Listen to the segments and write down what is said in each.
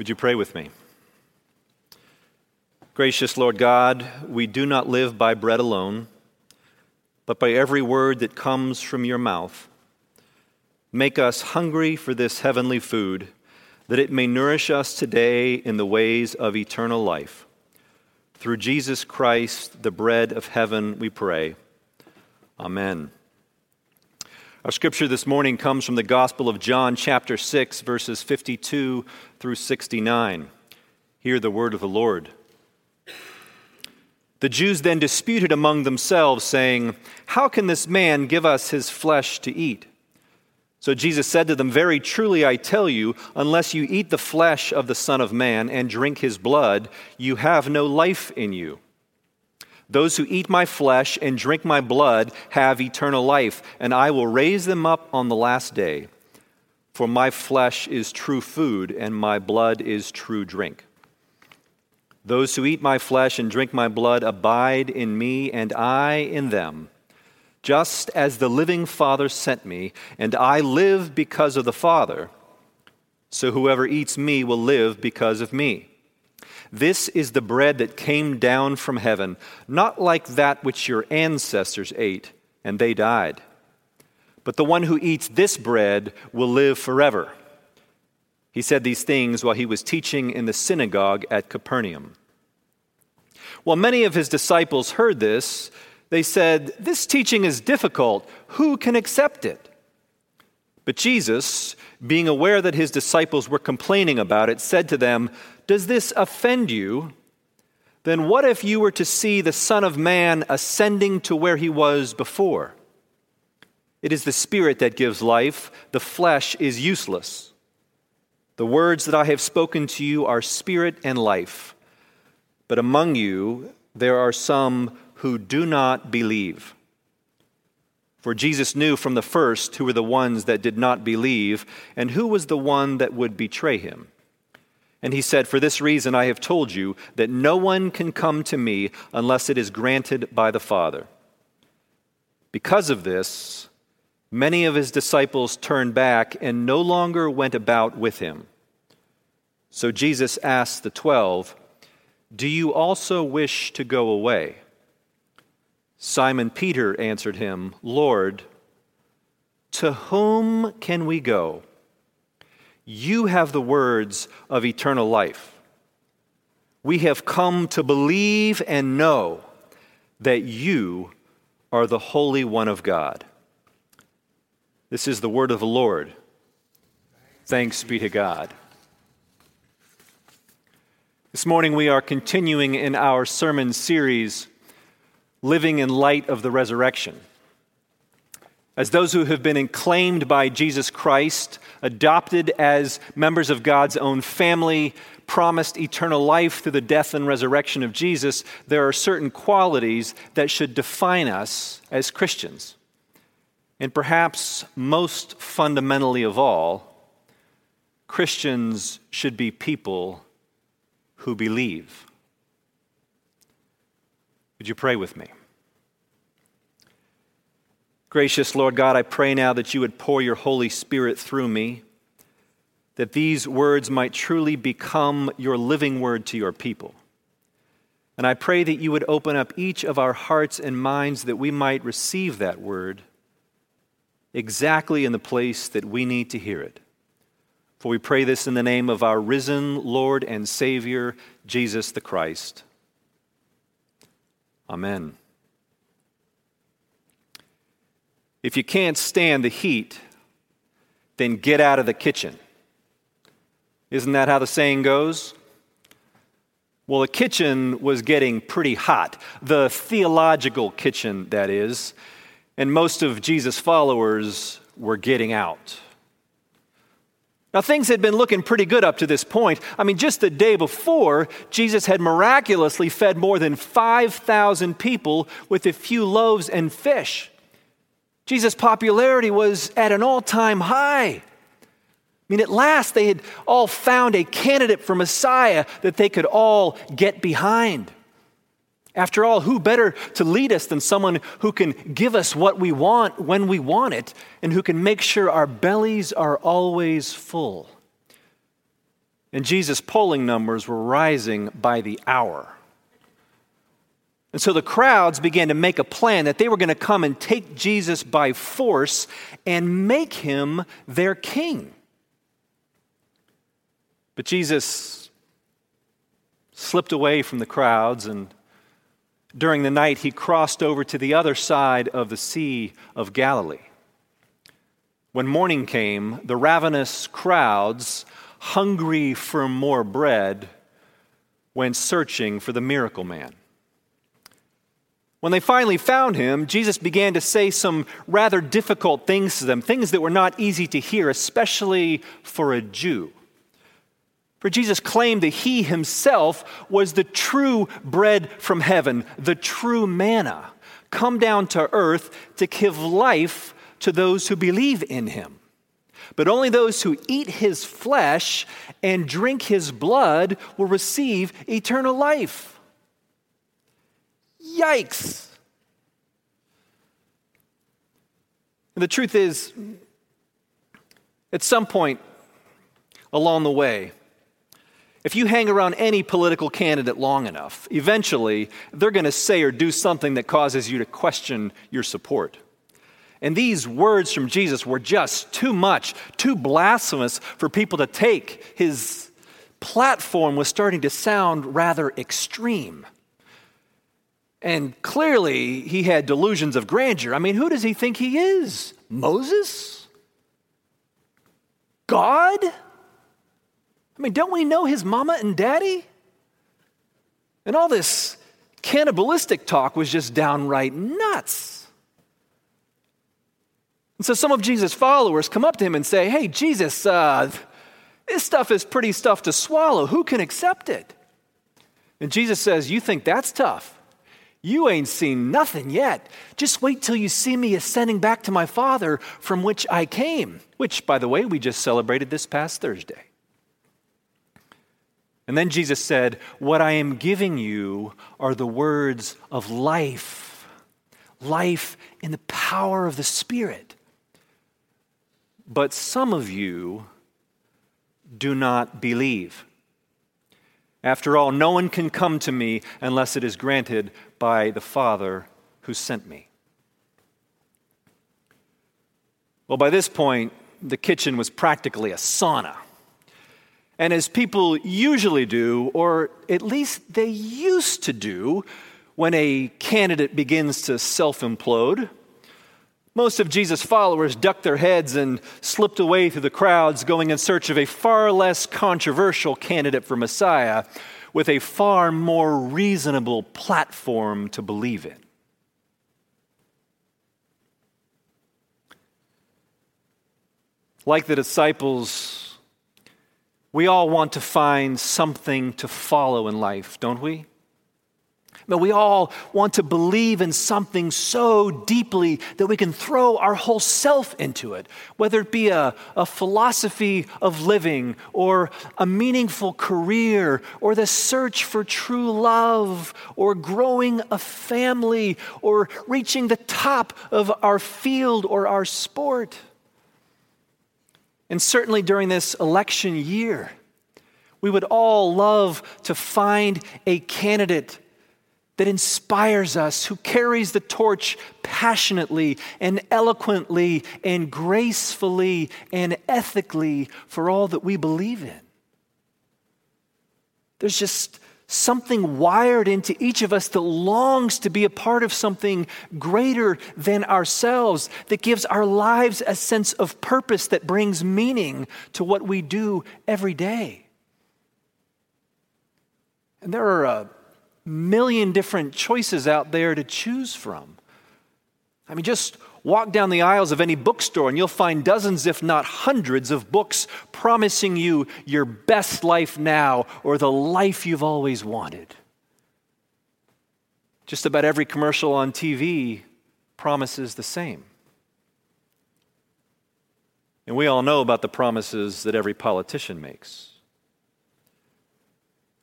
Would you pray with me? Gracious Lord God, we do not live by bread alone, but by every word that comes from your mouth. Make us hungry for this heavenly food, that it may nourish us today in the ways of eternal life. Through Jesus Christ, the bread of heaven, we pray. Amen. Our scripture this morning comes from the Gospel of John, chapter 6, verses 52 through 69. Hear the word of the Lord. The Jews then disputed among themselves, saying, How can this man give us his flesh to eat? So Jesus said to them, Very truly I tell you, unless you eat the flesh of the Son of Man and drink his blood, you have no life in you. Those who eat my flesh and drink my blood have eternal life, and I will raise them up on the last day. For my flesh is true food, and my blood is true drink. Those who eat my flesh and drink my blood abide in me, and I in them. Just as the living Father sent me, and I live because of the Father, so whoever eats me will live because of me. This is the bread that came down from heaven, not like that which your ancestors ate, and they died. But the one who eats this bread will live forever. He said these things while he was teaching in the synagogue at Capernaum. While many of his disciples heard this, they said, This teaching is difficult. Who can accept it? But Jesus, being aware that his disciples were complaining about it, said to them, Does this offend you? Then what if you were to see the Son of Man ascending to where he was before? It is the Spirit that gives life, the flesh is useless. The words that I have spoken to you are spirit and life. But among you there are some who do not believe. For Jesus knew from the first who were the ones that did not believe, and who was the one that would betray him. And he said, For this reason I have told you that no one can come to me unless it is granted by the Father. Because of this, many of his disciples turned back and no longer went about with him. So Jesus asked the twelve, Do you also wish to go away? Simon Peter answered him, Lord, to whom can we go? You have the words of eternal life. We have come to believe and know that you are the Holy One of God. This is the word of the Lord. Thanks be to God. This morning we are continuing in our sermon series living in light of the resurrection. As those who have been claimed by Jesus Christ, adopted as members of God's own family, promised eternal life through the death and resurrection of Jesus, there are certain qualities that should define us as Christians. And perhaps most fundamentally of all, Christians should be people who believe. Would you pray with me? Gracious Lord God, I pray now that you would pour your Holy Spirit through me, that these words might truly become your living word to your people. And I pray that you would open up each of our hearts and minds that we might receive that word exactly in the place that we need to hear it. For we pray this in the name of our risen Lord and Savior, Jesus the Christ. Amen. If you can't stand the heat, then get out of the kitchen. Isn't that how the saying goes? Well, the kitchen was getting pretty hot, the theological kitchen, that is, and most of Jesus' followers were getting out. Now, things had been looking pretty good up to this point. I mean, just the day before, Jesus had miraculously fed more than 5,000 people with a few loaves and fish. Jesus' popularity was at an all time high. I mean, at last they had all found a candidate for Messiah that they could all get behind. After all, who better to lead us than someone who can give us what we want when we want it and who can make sure our bellies are always full? And Jesus' polling numbers were rising by the hour. And so the crowds began to make a plan that they were going to come and take Jesus by force and make him their king. But Jesus slipped away from the crowds, and during the night, he crossed over to the other side of the Sea of Galilee. When morning came, the ravenous crowds, hungry for more bread, went searching for the miracle man. When they finally found him, Jesus began to say some rather difficult things to them, things that were not easy to hear, especially for a Jew. For Jesus claimed that he himself was the true bread from heaven, the true manna, come down to earth to give life to those who believe in him. But only those who eat his flesh and drink his blood will receive eternal life. Yikes. And the truth is, at some point along the way, if you hang around any political candidate long enough, eventually they're going to say or do something that causes you to question your support. And these words from Jesus were just too much, too blasphemous for people to take. His platform was starting to sound rather extreme. And clearly, he had delusions of grandeur. I mean, who does he think he is? Moses? God? I mean, don't we know his mama and daddy? And all this cannibalistic talk was just downright nuts. And so some of Jesus' followers come up to him and say, Hey, Jesus, uh, this stuff is pretty stuff to swallow. Who can accept it? And Jesus says, You think that's tough? You ain't seen nothing yet. Just wait till you see me ascending back to my Father from which I came, which, by the way, we just celebrated this past Thursday. And then Jesus said, What I am giving you are the words of life, life in the power of the Spirit. But some of you do not believe. After all, no one can come to me unless it is granted by the Father who sent me. Well, by this point, the kitchen was practically a sauna. And as people usually do, or at least they used to do, when a candidate begins to self implode, most of Jesus' followers ducked their heads and slipped away through the crowds, going in search of a far less controversial candidate for Messiah with a far more reasonable platform to believe in. Like the disciples we all want to find something to follow in life, don't we? But we all want to believe in something so deeply that we can throw our whole self into it, whether it be a, a philosophy of living or a meaningful career or the search for true love or growing a family or reaching the top of our field or our sport. And certainly during this election year, we would all love to find a candidate that inspires us, who carries the torch passionately and eloquently and gracefully and ethically for all that we believe in. There's just something wired into each of us that longs to be a part of something greater than ourselves, that gives our lives a sense of purpose that brings meaning to what we do every day. And there are a million different choices out there to choose from. I mean, just Walk down the aisles of any bookstore and you'll find dozens, if not hundreds, of books promising you your best life now or the life you've always wanted. Just about every commercial on TV promises the same. And we all know about the promises that every politician makes.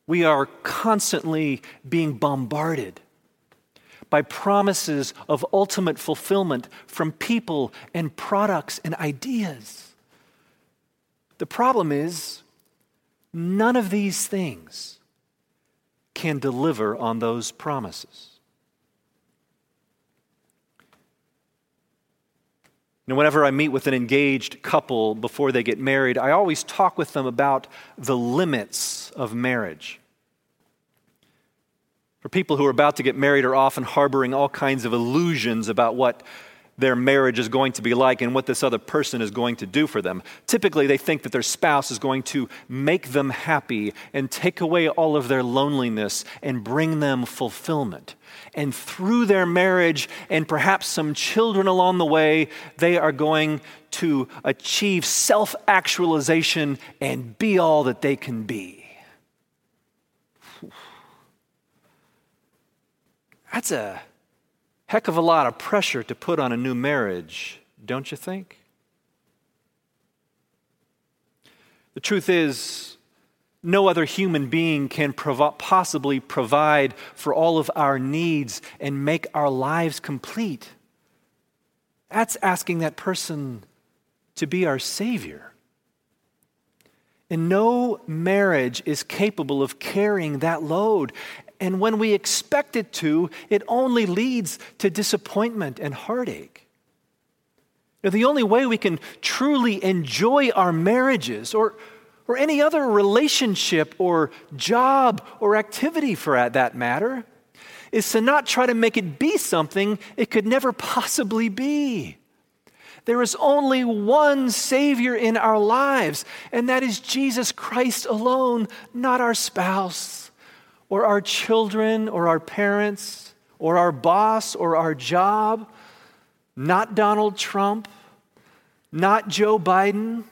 We are constantly being bombarded by promises of ultimate fulfillment from people and products and ideas. The problem is, none of these things can deliver on those promises. Know, whenever I meet with an engaged couple before they get married, I always talk with them about the limits of marriage. People who are about to get married are often harboring all kinds of illusions about what their marriage is going to be like and what this other person is going to do for them. Typically, they think that their spouse is going to make them happy and take away all of their loneliness and bring them fulfillment. And through their marriage and perhaps some children along the way, they are going to achieve self actualization and be all that they can be. That's a heck of a lot of pressure to put on a new marriage, don't you think? The truth is, no other human being can prov- possibly provide for all of our needs and make our lives complete. That's asking that person to be our Savior. And no marriage is capable of carrying that load. And when we expect it to, it only leads to disappointment and heartache. Now, the only way we can truly enjoy our marriages or, or any other relationship or job or activity for that matter is to not try to make it be something it could never possibly be. There is only one Savior in our lives, and that is Jesus Christ alone, not our spouse or our children or our parents or our boss or our job, not Donald Trump, not Joe Biden,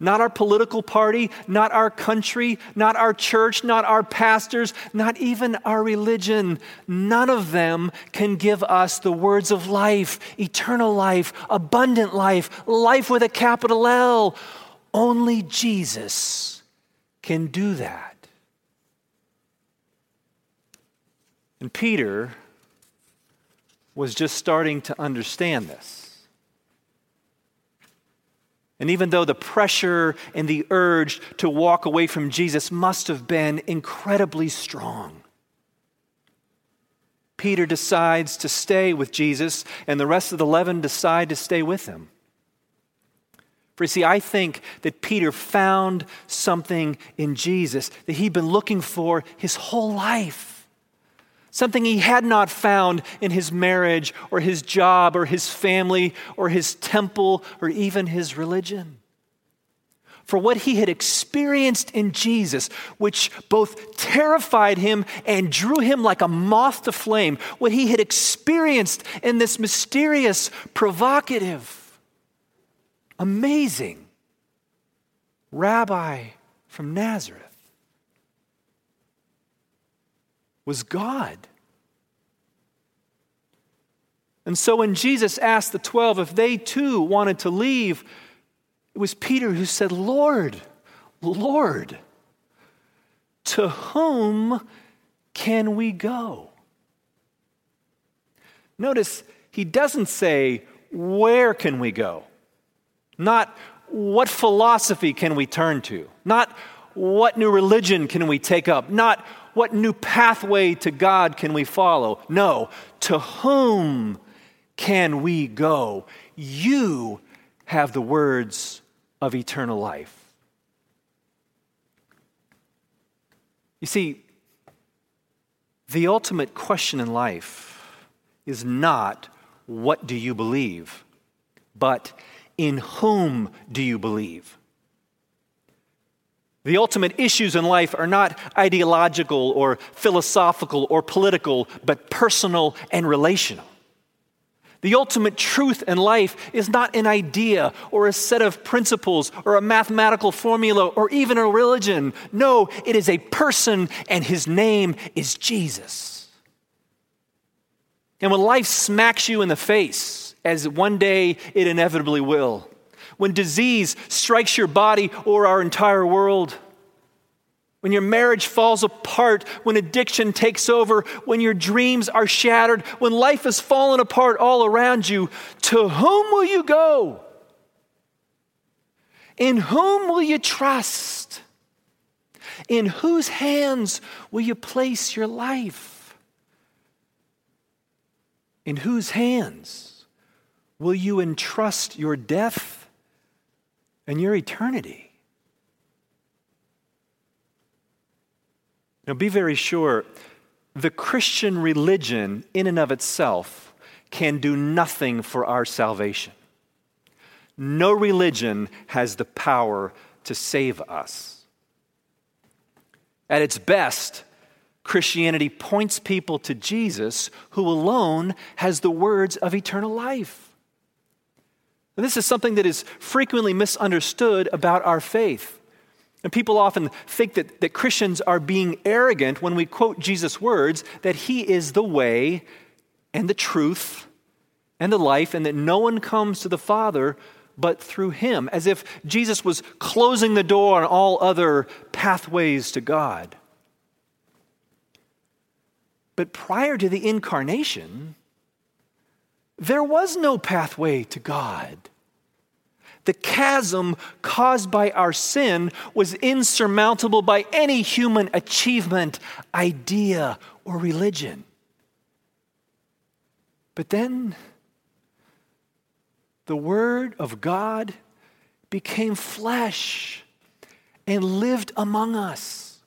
not our political party, not our country, not our church, not our pastors, not even our religion. None of them can give us the words of life, eternal life, abundant life, life with a capital L. Only Jesus can do that. And Peter was just starting to understand this. And even though the pressure and the urge to walk away from Jesus must have been incredibly strong, Peter decides to stay with Jesus, and the rest of the 11 decide to stay with him. For you see, I think that Peter found something in Jesus that he'd been looking for his whole life something he had not found in his marriage or his job or his family or his temple or even his religion. For what he had experienced in Jesus, which both terrified him and drew him like a moth to flame, what he had experienced in this mysterious, provocative, amazing rabbi from Nazareth was God. And so when Jesus asked the 12 if they too wanted to leave, it was Peter who said, Lord, Lord, to whom can we go? Notice he doesn't say, Where can we go? Not what philosophy can we turn to? Not what new religion can we take up? Not what new pathway to God can we follow? No, to whom can we go? You have the words of eternal life. You see, the ultimate question in life is not what do you believe, but in whom do you believe? The ultimate issues in life are not ideological or philosophical or political, but personal and relational. The ultimate truth in life is not an idea or a set of principles or a mathematical formula or even a religion. No, it is a person, and his name is Jesus. And when life smacks you in the face, as one day it inevitably will, when disease strikes your body or our entire world, when your marriage falls apart, when addiction takes over, when your dreams are shattered, when life has fallen apart all around you, to whom will you go? In whom will you trust? In whose hands will you place your life? In whose hands will you entrust your death and your eternity? Now, be very sure the Christian religion, in and of itself, can do nothing for our salvation. No religion has the power to save us. At its best, Christianity points people to Jesus, who alone has the words of eternal life. And this is something that is frequently misunderstood about our faith. And people often think that, that Christians are being arrogant when we quote Jesus' words that he is the way and the truth and the life, and that no one comes to the Father but through him, as if Jesus was closing the door on all other pathways to God. But prior to the incarnation, there was no pathway to God. The chasm caused by our sin was insurmountable by any human achievement, idea, or religion. But then the Word of God became flesh and lived among us.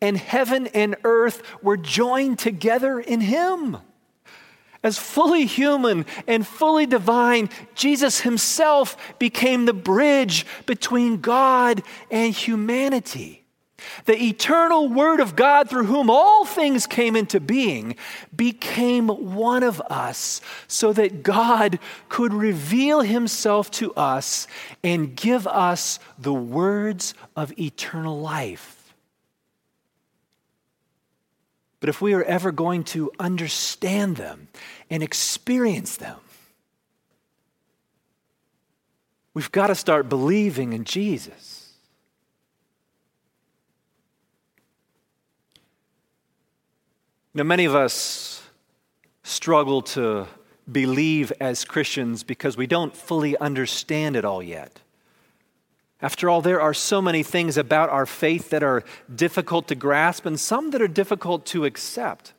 And heaven and earth were joined together in Him. As fully human and fully divine, Jesus Himself became the bridge between God and humanity. The eternal Word of God, through whom all things came into being, became one of us so that God could reveal Himself to us and give us the words of eternal life. But if we are ever going to understand them and experience them, we've got to start believing in Jesus. Now, many of us struggle to believe as Christians because we don't fully understand it all yet. After all, there are so many things about our faith that are difficult to grasp and some that are difficult to accept.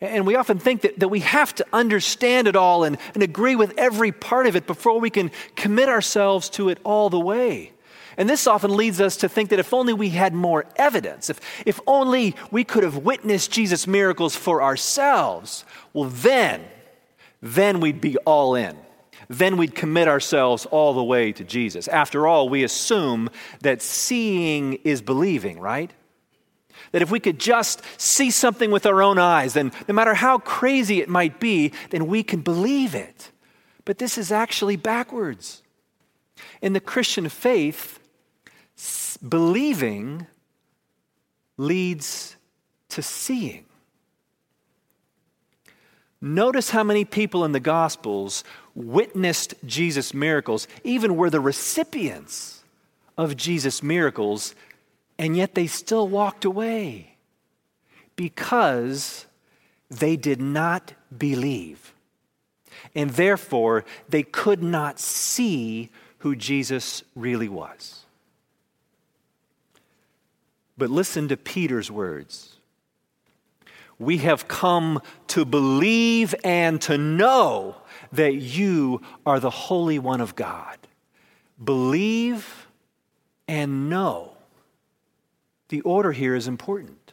And we often think that, that we have to understand it all and, and agree with every part of it before we can commit ourselves to it all the way. And this often leads us to think that if only we had more evidence, if, if only we could have witnessed Jesus' miracles for ourselves, well, then, then we'd be all in. Then we'd commit ourselves all the way to Jesus. After all, we assume that seeing is believing, right? That if we could just see something with our own eyes, then no matter how crazy it might be, then we can believe it. But this is actually backwards. In the Christian faith, believing leads to seeing. Notice how many people in the Gospels witnessed Jesus' miracles, even were the recipients of Jesus' miracles, and yet they still walked away because they did not believe. And therefore, they could not see who Jesus really was. But listen to Peter's words. We have come to believe and to know that you are the Holy One of God. Believe and know. The order here is important.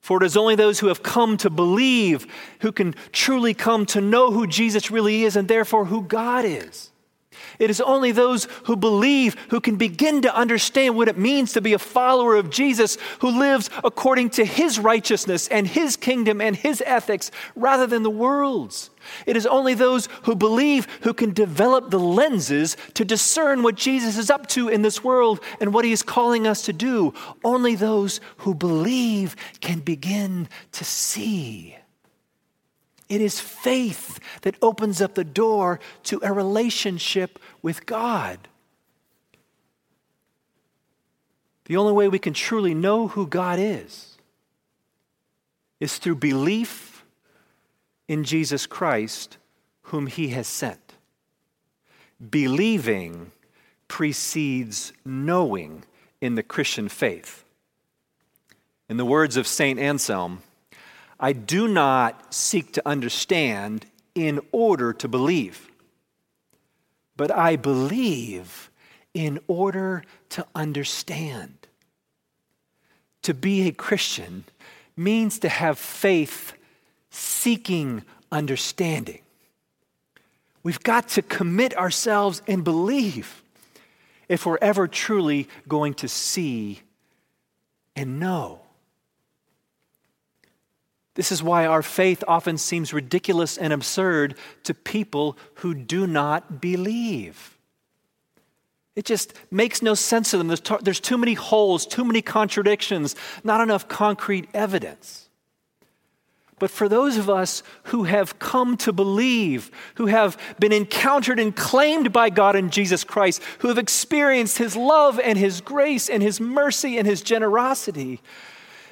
For it is only those who have come to believe who can truly come to know who Jesus really is and therefore who God is. It is only those who believe who can begin to understand what it means to be a follower of Jesus who lives according to his righteousness and his kingdom and his ethics rather than the world's. It is only those who believe who can develop the lenses to discern what Jesus is up to in this world and what he is calling us to do. Only those who believe can begin to see. It is faith that opens up the door to a relationship with God. The only way we can truly know who God is is through belief in Jesus Christ, whom He has sent. Believing precedes knowing in the Christian faith. In the words of St. Anselm, I do not seek to understand in order to believe, but I believe in order to understand. To be a Christian means to have faith seeking understanding. We've got to commit ourselves and believe if we're ever truly going to see and know. This is why our faith often seems ridiculous and absurd to people who do not believe. It just makes no sense to them. There's, there's too many holes, too many contradictions, not enough concrete evidence. But for those of us who have come to believe, who have been encountered and claimed by God in Jesus Christ, who have experienced His love and His grace and His mercy and His generosity,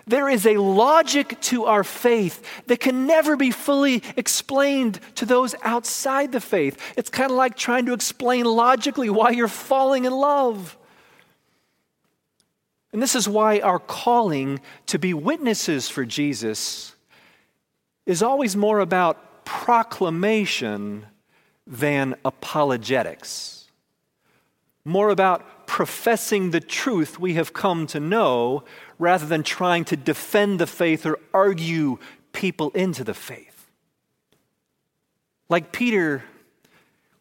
there is a logic to our faith that can never be fully explained to those outside the faith. It's kind of like trying to explain logically why you're falling in love. And this is why our calling to be witnesses for Jesus is always more about proclamation than apologetics, more about professing the truth we have come to know rather than trying to defend the faith or argue people into the faith. Like Peter,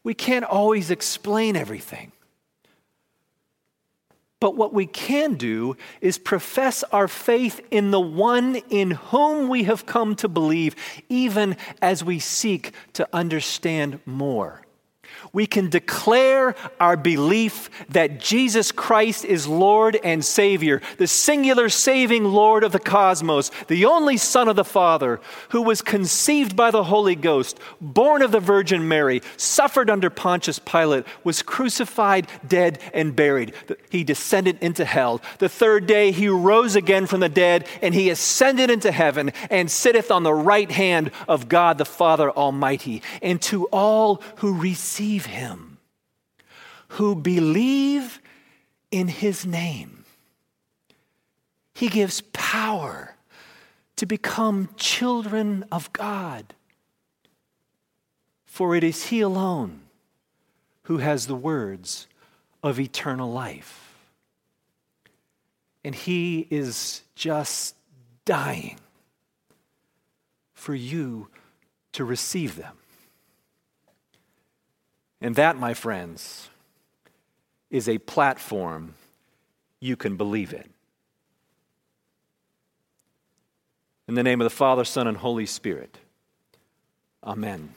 we can't always explain everything. But what we can do is profess our faith in the one in whom we have come to believe, even as we seek to understand more we can declare our belief that Jesus Christ is Lord and Savior, the singular saving Lord of the cosmos, the only Son of the Father, who was conceived by the Holy Ghost, born of the Virgin Mary, suffered under Pontius Pilate, was crucified, dead, and buried. He descended into hell. The third day he rose again from the dead, and he ascended into heaven and sitteth on the right hand of God the Father Almighty. And to all who receive receive him, who believe in his name. He gives power to become children of God. For it is he alone who has the words of eternal life. And he is just dying for you to receive them. And that, my friends, is a platform you can believe in. In the name of the Father, Son, and Holy Spirit. Amen.